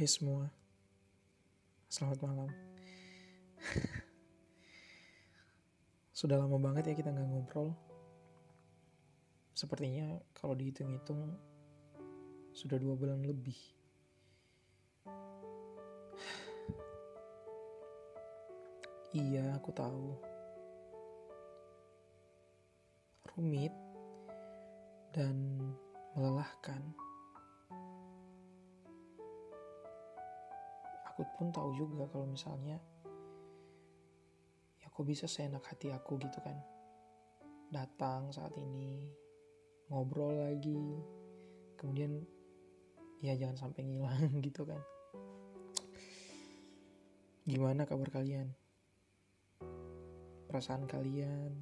Hai semua, selamat malam. Sudah lama banget ya kita nggak ngobrol. Sepertinya kalau dihitung-hitung sudah dua bulan lebih. Iya, aku tahu. Rumit dan melelahkan. Aku pun tahu juga kalau misalnya ya kok bisa seenak hati aku gitu kan. Datang saat ini, ngobrol lagi, kemudian ya jangan sampai ngilang gitu kan. Gimana kabar kalian? Perasaan kalian,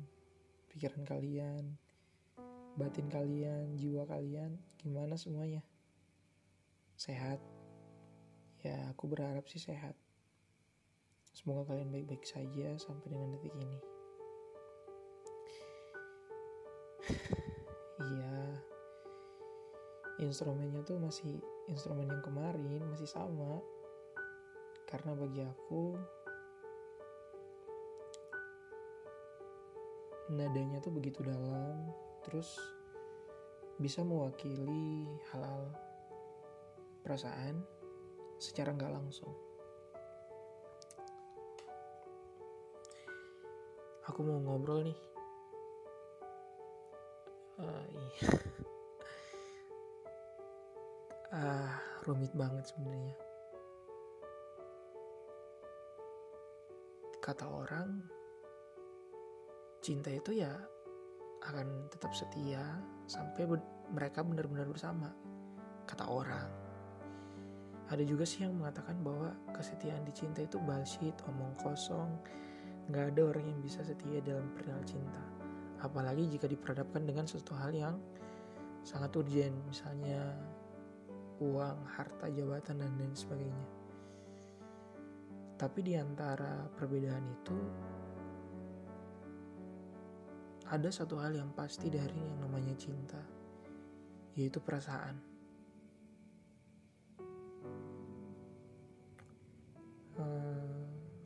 pikiran kalian, batin kalian, jiwa kalian, gimana semuanya? Sehat? Ya, aku berharap sih sehat. Semoga kalian baik-baik saja sampai dengan detik ini. Iya, instrumennya tuh masih instrumen yang kemarin, masih sama. Karena bagi aku, nadanya tuh begitu dalam, terus bisa mewakili hal-hal perasaan secara nggak langsung. Aku mau ngobrol nih. Uh, iya. ah, rumit banget sebenarnya. Kata orang, cinta itu ya akan tetap setia sampai mereka benar-benar bersama. Kata orang. Ada juga sih yang mengatakan bahwa kesetiaan di cinta itu bullshit, omong kosong. Nggak ada orang yang bisa setia dalam perihal cinta. Apalagi jika diperhadapkan dengan sesuatu hal yang sangat urgent, misalnya uang, harta, jabatan, dan lain sebagainya. Tapi di antara perbedaan itu, ada satu hal yang pasti dari yang namanya cinta, yaitu perasaan.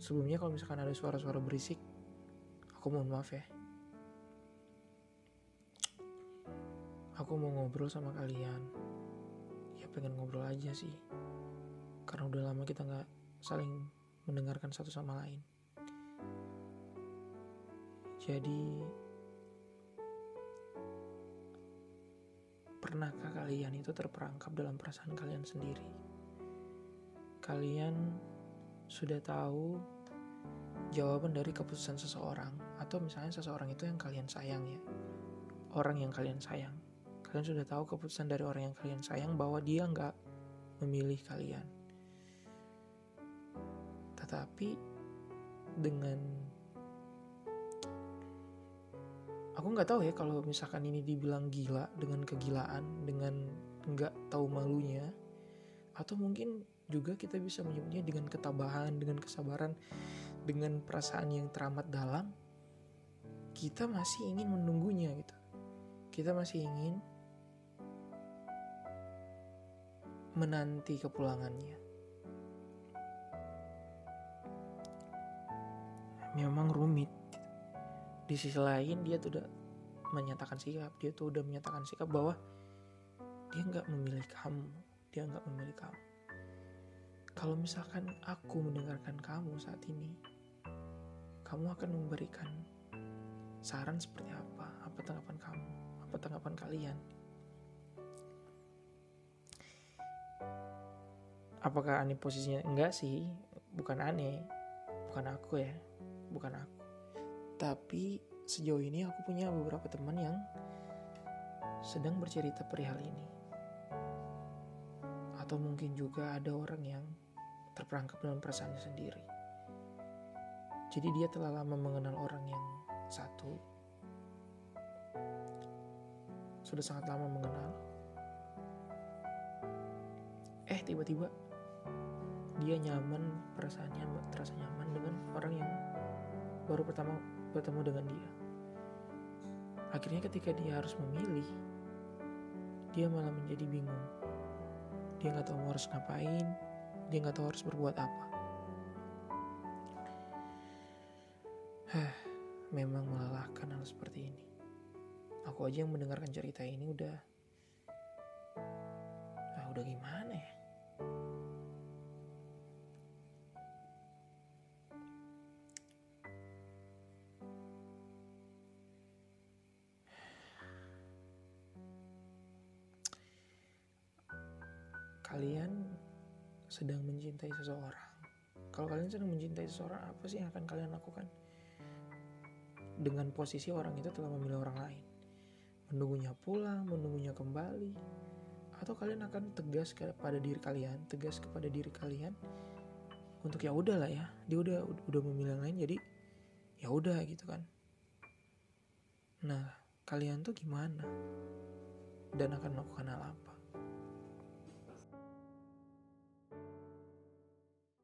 Sebelumnya kalau misalkan ada suara-suara berisik, aku mohon maaf ya. Aku mau ngobrol sama kalian. Ya pengen ngobrol aja sih. Karena udah lama kita nggak saling mendengarkan satu sama lain. Jadi pernahkah kalian itu terperangkap dalam perasaan kalian sendiri? Kalian sudah tahu jawaban dari keputusan seseorang atau misalnya seseorang itu yang kalian sayang ya orang yang kalian sayang. Kalian sudah tahu keputusan dari orang yang kalian sayang bahwa dia nggak memilih kalian. Tetapi dengan aku nggak tahu ya kalau misalkan ini dibilang gila dengan kegilaan dengan nggak tahu malunya atau mungkin juga kita bisa menyebutnya dengan ketabahan, dengan kesabaran, dengan perasaan yang teramat dalam. Kita masih ingin menunggunya gitu. Kita masih ingin menanti kepulangannya. Memang rumit. Di sisi lain dia udah menyatakan sikap, dia tuh udah menyatakan sikap bahwa dia nggak memilih kamu, dia nggak memilih kamu kalau misalkan aku mendengarkan kamu saat ini, kamu akan memberikan saran seperti apa? Apa tanggapan kamu? Apa tanggapan kalian? Apakah aneh posisinya? Enggak sih, bukan aneh. Bukan aku ya, bukan aku. Tapi sejauh ini aku punya beberapa teman yang sedang bercerita perihal ini. Atau mungkin juga ada orang yang terperangkap dalam perasaannya sendiri. Jadi dia telah lama mengenal orang yang satu. Sudah sangat lama mengenal. Eh tiba-tiba dia nyaman perasaannya terasa nyaman dengan orang yang baru pertama bertemu dengan dia. Akhirnya ketika dia harus memilih, dia malah menjadi bingung. Dia nggak tahu mau harus ngapain, dia nggak tahu harus berbuat apa. Hah, memang melelahkan hal seperti ini. Aku aja yang mendengarkan cerita ini udah, ah udah gimana ya? Kalian sedang mencintai seseorang. Kalau kalian sedang mencintai seseorang, apa sih yang akan kalian lakukan? Dengan posisi orang itu telah memilih orang lain. Menunggunya pulang, menunggunya kembali. Atau kalian akan tegas kepada diri kalian, tegas kepada diri kalian untuk ya udah lah ya, dia udah udah memilih yang lain jadi ya udah gitu kan. Nah, kalian tuh gimana? Dan akan melakukan hal apa?